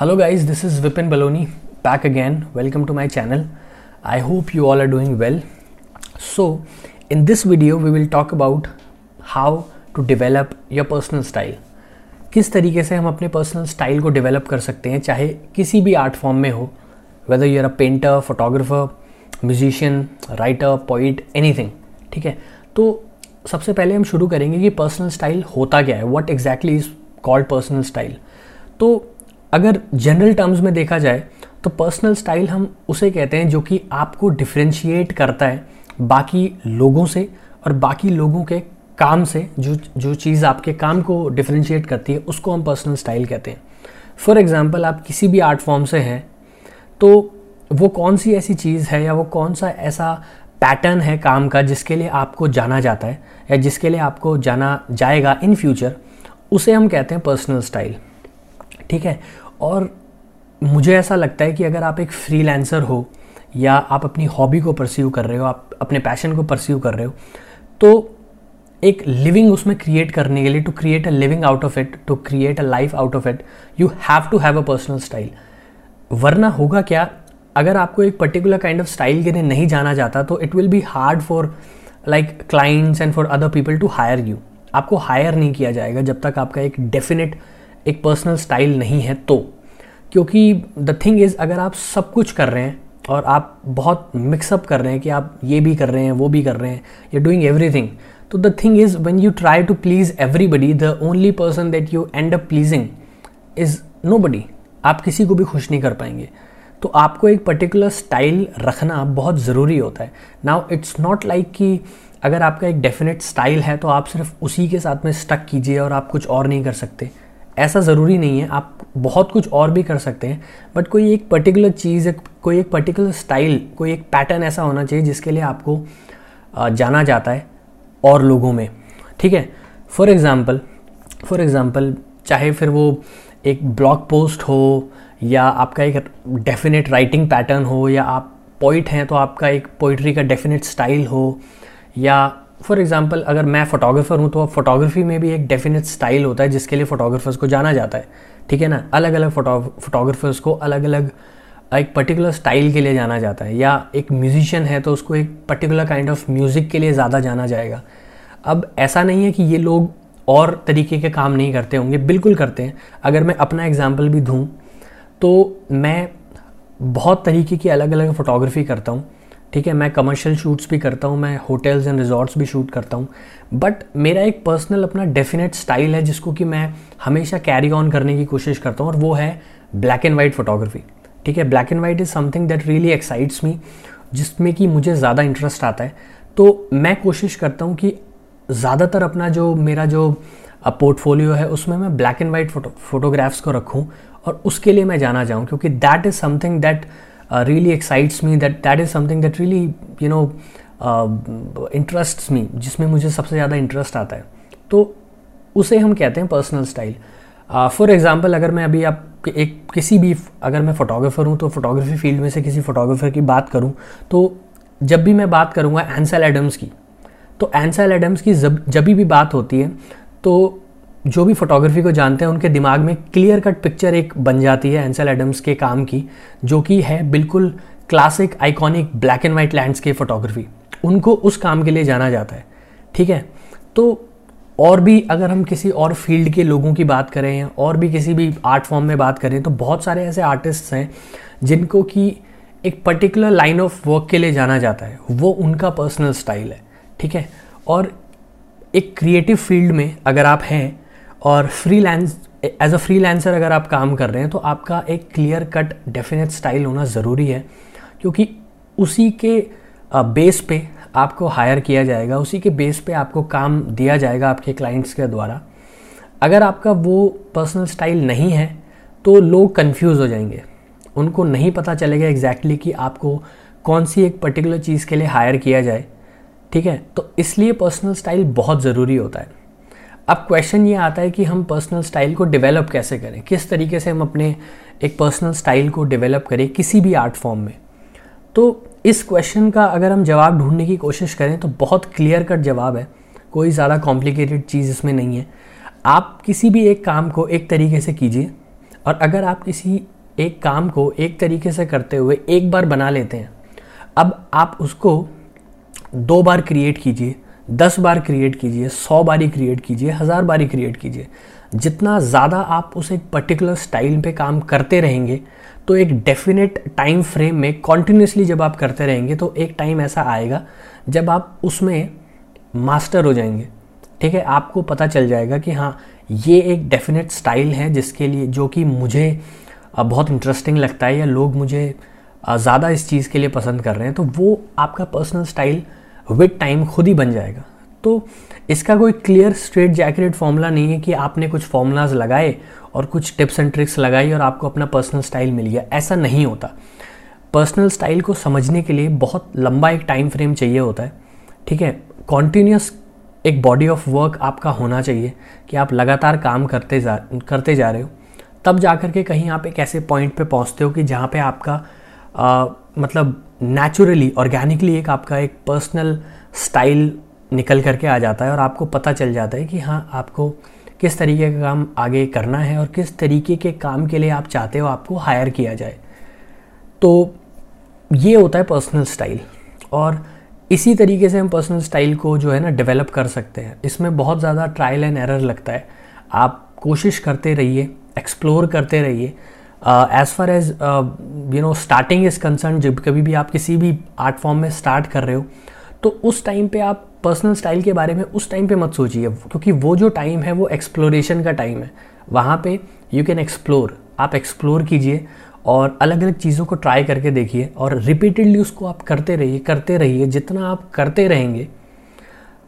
Hello guys this is Vipin Baloni back again welcome to my channel I hope you all are doing well so in this video we will talk about how to develop your personal style किस तरीके से हम अपने personal style को develop कर सकते हैं, चाहे किसी भी आर्ट फॉर्म में हो whether you are a painter photographer musician writer poet anything ठीक है? तो सबसे पहले हम शुरू करेंगे कि पर्सनल स्टाइल होता क्या है what exactly is called personal style तो अगर जनरल टर्म्स में देखा जाए तो पर्सनल स्टाइल हम उसे कहते हैं जो कि आपको डिफ्रेंशिएट करता है बाकी लोगों से और बाकी लोगों के काम से, जो जो चीज़ आपके काम को डिफ्रेंशिएट करती है, उसको हम पर्सनल स्टाइल कहते हैं। फॉर एग्ज़ाम्पल आप किसी भी आर्ट फॉर्म से हैं तो वो कौन सी ऐसी चीज़ है या वो कौन सा ऐसा पैटर्न है काम का जिसके लिए आपको जाना जाता है या जिसके लिए आपको जाना जाएगा इन फ्यूचर उसे हम कहते हैं पर्सनल स्टाइल ठीक है? और मुझे ऐसा लगता है कि अगर आप एक फ्रीलांसर हो, या आप अपनी हॉबी को परस्यू कर रहे हो, आप अपने पैशन को परस्यू कर रहे हो तो एक लिविंग उसमें क्रिएट करने के लिए to create a living out of it to create a life out of it you have to have a personal style वरना होगा क्या? अगर आपको एक पर्टिकुलर काइंड ऑफ़ स्टाइल के लिए नहीं जाना जाता तो it will be hard for like clients and for other people to hire you आपको हायर नहीं किया जाएगा जब तक आपका एक डेफिनेट एक पर्सनल स्टाइल नहीं है तो। क्योंकि द थिंग इज़ अगर आप सब कुछ कर रहे हैं और आप बहुत मिक्सअप कर रहे हैं कि आप ये भी कर रहे हैं, वो भी कर रहे हैं यू डूइंग एवरीथिंग तो the thing is when you try to please everybody the only person that you end up pleasing is nobody आप किसी को भी खुश नहीं कर पाएँगे। तो आपको एक पर्टिकुलर स्टाइल रखना बहुत ज़रूरी होता है। नाउ इट्स नॉट लाइक कि अगर आपका एक डेफिनेट स्टाइल है तो आप सिर्फ़ उसी के साथ में स्टक कीजिए और आप कुछ और नहीं कर सकते। ऐसा ज़रूरी नहीं है, आप बहुत कुछ और भी कर सकते हैं बट कोई एक पर्टिकुलर चीज़, कोई एक पर्टिकुलर स्टाइल कोई एक पैटर्न ऐसा होना चाहिए जिसके लिए आपको जाना जाता है और लोगों में। ठीक है? फॉर एग्ज़ाम्पल फॉर एग्ज़ाम्पल चाहे फिर वो एक ब्लॉग पोस्ट हो या आपका एक डेफिनेट राइटिंग पैटर्न हो या आप पोइट हैं तो आपका एक पोइट्री का डेफिनेट स्टाइल हो या फॉर एग्ज़ाम्पल अगर मैं फ़ोटोग्राफ़र हूँ तो फोटोग्राफी में भी एक डेफिनेट स्टाइल होता है जिसके लिए फ़ोटोग्राफर्स को जाना जाता है। ठीक है ना? अलग अलग फ़ोटो फोटोग्राफर्स को अलग अलग एक पर्टिकुलर स्टाइल के लिए जाना जाता है। या एक म्यूजिशियन है तो उसको एक पर्टिकुलर काइंड ऑफ़ म्यूज़िक के लिए ज़्यादा जाना जाएगा। अब ऐसा नहीं है कि ये लोग और तरीके के काम नहीं करते होंगे। बिल्कुल करते हैं। अगर मैं अपना एग्ज़ाम्पल भी दूँ तो मैं बहुत तरीके की अलग अलग फ़ोटोग्राफी करता हूँ। ठीक है, मैं कमर्शियल शूट्स भी करता हूँ, मैं होटल्स एंड रिजॉर्ट्स भी शूट करता हूँ बट मेरा एक पर्सनल अपना डेफिनेट स्टाइल है जिसको कि मैं हमेशा कैरी ऑन करने की कोशिश करता हूँ, और वो है ब्लैक एंड वाइट फ़ोटोग्राफी ठीक है black and white is something that really excites me जिसमें कि मुझे ज़्यादा इंटरेस्ट आता है। तो मैं कोशिश करता हूँ कि ज़्यादातर अपना जो मेरा जो पोर्टफोलियो है, उसमें मैं black and white photo photographs को रखूँ, और उसके लिए मैं जाना चाहूँ, क्योंकि that is something that really excites me that that is something that really you know interest me जिसमें मुझे सबसे ज़्यादा इंटरेस्ट आता है। तो उसे हम कहते हैं पर्सनल स्टाइल फॉर एग्ज़ाम्पल अगर मैं अभी आप एक, किसी भी, अगर मैं फ़ोटोग्राफ़र हूँ तो फोटोग्राफी फ़ील्ड में से किसी फ़ोटोग्राफ़र की बात करूँ तो जब भी मैं बात करूँगा एंसल एडम्स की तो एंसल एडम्स की जब जब भी बात होती है तो जो भी फोटोग्राफी को जानते हैं, उनके दिमाग में क्लियर कट पिक्चर एक बन जाती है एंसल एडम्स के काम की, जो कि है बिल्कुल classic iconic black and white landscape photography उनको उस काम के लिए जाना जाता है। ठीक है? तो और भी अगर हम किसी और फ़ील्ड के लोगों की बात करें और भी किसी भी आर्ट फॉर्म में बात करें तो बहुत सारे ऐसे आर्टिस्ट हैं जिनको कि एक पर्टिकुलर लाइन ऑफ़ वर्क के लिए जाना जाता है। वो उनका पर्सनल स्टाइल है। ठीक है? और एक क्रिएटिव फ़ील्ड में अगर आप हैं और फ्रीलांस एज अ फ्रीलांसर अगर आप काम कर रहे हैं तो आपका एक क्लियर कट डेफिनेट स्टाइल होना ज़रूरी है, क्योंकि उसी के बेस पे आपको हायर किया जाएगा, उसी के बेस पे आपको काम दिया जाएगा आपके क्लाइंट्स के द्वारा। अगर आपका वो पर्सनल स्टाइल नहीं है तो लोग कंफ्यूज हो जाएँगे। उनको नहीं पता चलेगा एग्जैक्टली exactly कि आपको कौन सी एक पर्टिकुलर चीज़ के लिए हायर किया जाए। ठीक है? तो इसलिए पर्सनल स्टाइल बहुत ज़रूरी होता है। अब क्वेश्चन ये आता है कि हम पर्सनल स्टाइल को डेवलप कैसे करें? किस तरीके से हम अपने एक पर्सनल स्टाइल को डेवलप करें किसी भी आर्ट फॉर्म में? तो इस क्वेश्चन का अगर हम जवाब ढूँढने की कोशिश करें तो बहुत क्लियर कट जवाब है। कोई ज़्यादा कॉम्प्लिकेटेड चीज़ इसमें नहीं है। आप किसी भी एक काम को एक तरीके से कीजिए, और अगर आप किसी एक काम को एक तरीके से करते हुए एक बार बना लेते हैं, अब आप उसको दो बार क्रिएट कीजिए। दस बार क्रिएट कीजिए, सौ बारी क्रिएट कीजिए, हज़ार बारी क्रिएट कीजिए। जितना ज़्यादा आप उस एक पर्टिकुलर स्टाइल पे काम करते रहेंगे तो एक डेफिनेट टाइम फ्रेम में कॉन्टिन्यूसली जब आप करते रहेंगे तो एक टाइम ऐसा आएगा, जब आप उसमें मास्टर हो जाएँगे। ठीक है? आपको पता चल जाएगा कि हाँ ये एक डेफिनेट स्टाइल है जिसके लिए, जो कि मुझे बहुत इंटरेस्टिंग लगता है या लोग मुझे ज़्यादा इस चीज़ के लिए पसंद कर रहे हैं तो वो आपका पर्सनल स्टाइल विद टाइम खुद ही बन जाएगा। तो इसका कोई क्लियर स्ट्रेट जैकेट फॉर्मूला नहीं है कि आपने कुछ फॉर्मूलाज लगाए और कुछ टिप्स एंड ट्रिक्स लगाई और आपको अपना पर्सनल स्टाइल मिल गया। ऐसा नहीं होता। पर्सनल स्टाइल को समझने के लिए बहुत लंबा एक टाइम फ्रेम चाहिए होता है। ठीक है? कॉन्टीन्यूस एक बॉडी ऑफ़ वर्क आपका होना चाहिए कि आप लगातार काम करते जा करते जा रहे हो। तब जा कर के कहीं आप एक ऐसे पॉइंट पे पहुँचते हो कि जहाँ पे आपका आ, मतलब नेचुरली ऑर्गेनिकली एक आपका एक पर्सनल स्टाइल निकल करके आ जाता है और आपको पता चल जाता है कि हाँ आपको किस तरीके का काम आगे करना है और किस तरीके के काम के लिए आप चाहते हो आपको हायर किया जाए। तो ये होता है पर्सनल स्टाइल और इसी तरीके से हम पर्सनल स्टाइल को जो है ना डेवलप कर सकते हैं। इसमें बहुत ज़्यादा ट्रायल एंड एरर लगता है। आप कोशिश करते रहिए एक्सप्लोर करते रहिए। As far as you know starting is concern जब कभी भी आप किसी भी आर्ट फॉर्म में स्टार्ट कर रहे हो तो उस टाइम पे आप पर्सनल स्टाइल के बारे में उस टाइम पे मत सोचिए, क्योंकि वो जो टाइम है, वो एक्सप्लोरेशन का टाइम है। वहाँ पे यू कैन एक्सप्लोर आप एक्सप्लोर कीजिए और अलग अलग चीज़ों को ट्राई करके देखिए और रिपीटेडली उसको आप करते रहिए करते रहिए, जितना आप करते रहेंगे,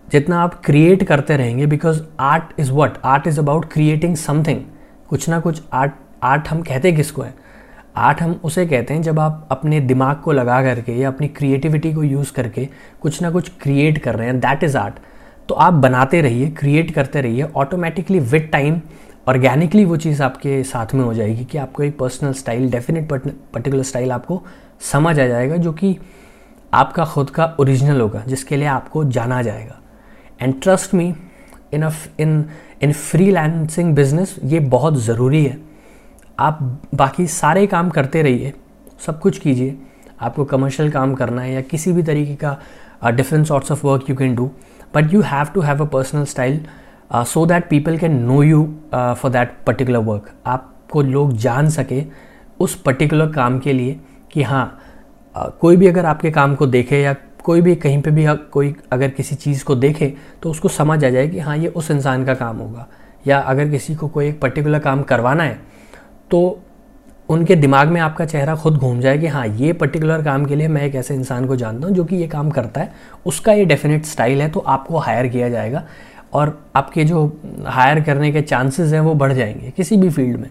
जितना आप क्रिएट करते रहेंगे because art is what art is about creating something कुछ ना कुछ आर्ट आर्ट हम कहते हैं किसको है? आर्ट हम उसे कहते हैं जब आप अपने दिमाग को लगा करके या अपनी क्रिएटिविटी को यूज़ करके कुछ ना कुछ क्रिएट कर रहे हैं दैट इज़ आर्ट तो आप बनाते रहिए क्रिएट करते रहिए ऑटोमेटिकली विद टाइम ऑर्गेनिकली वो चीज़ आपके साथ में हो जाएगी कि आपको एक personal style definite particular style आपको समझ आ जाएगा जो कि आपका खुद का ओरिजिनल होगा, जिसके लिए आपको जाना जाएगा। And trust me in in in freelancing business ये बहुत ज़रूरी है। आप बाकी सारे काम करते रहिए सब कुछ कीजिए। आपको कमर्शियल काम करना है या किसी भी तरीके का different sorts of work you can do but you have to have a personal style so that people can know you for that particular work आपको लोग जान सके उस पर्टिकुलर काम के लिए कि हाँ uh, कोई भी अगर आपके काम को देखे या कोई भी कहीं पे भी कोई अगर किसी चीज़ को देखे तो उसको समझ आ जाए कि हाँ ये उस इंसान का काम होगा। या अगर किसी को कोई एक पर्टिकुलर काम करवाना है तो उनके दिमाग में आपका चेहरा खुद घूम जाए कि हाँ ये पर्टिकुलर काम के लिए मैं एक ऐसे इंसान को जानता हूँ जो कि ये काम करता है। उसका ये डेफिनेट स्टाइल है तो आपको हायर किया जाएगा और आपके जो हायर करने के चांसेस हैं वो बढ़ जाएँगे किसी भी फ़ील्ड में।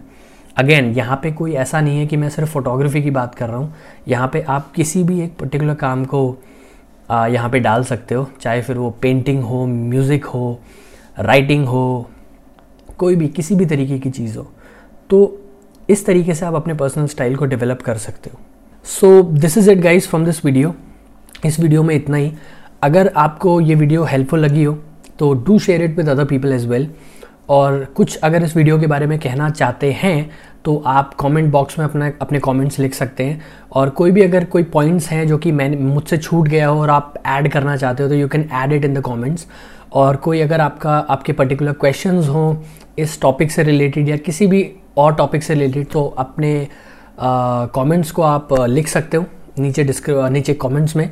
अगेन यहाँ पे कोई ऐसा नहीं है कि मैं सिर्फ़ फोटोग्राफी की बात कर रहा हूँ। यहाँ पे आप किसी भी एक पर्टिकुलर काम को यहाँ पे डाल सकते हो, चाहे फिर वो पेंटिंग हो म्यूज़िक हो राइटिंग हो, कोई भी, किसी भी तरीके की चीज़ हो। तो इस तरीके से आप अपने पर्सनल स्टाइल को डेवलप कर सकते हो। So this is it guys from this video इस वीडियो में इतना ही। अगर आपको ये वीडियो हेल्पफुल लगी हो तो do share it with other people as well और कुछ अगर इस वीडियो के बारे में कहना चाहते हैं तो आप कमेंट बॉक्स में अपना, अपने कमेंट्स लिख सकते हैं। और कोई भी अगर कोई पॉइंट्स हैं जो कि मैंने, मुझसे छूट गया हो और आप ऐड करना चाहते हो तो you can add it in the comments और कोई अगर आपका, आपके पर्टिकुलर क्वेश्चंस हों, इस टॉपिक से रिलेटेड या किसी भी और टॉपिक से रिलेटेड तो अपने कमेंट्स को आप लिख सकते हो नीचे डिस्क्रि नीचे कमेंट्स में।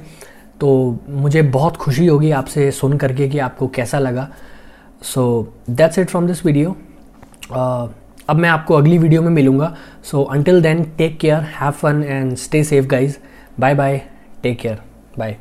तो मुझे बहुत खुशी होगी आपसे सुन करके कि आपको कैसा लगा। So that's it from this video अब मैं आपको अगली वीडियो में मिलूँगा। So until then take care have fun and stay safe guys bye bye take care bye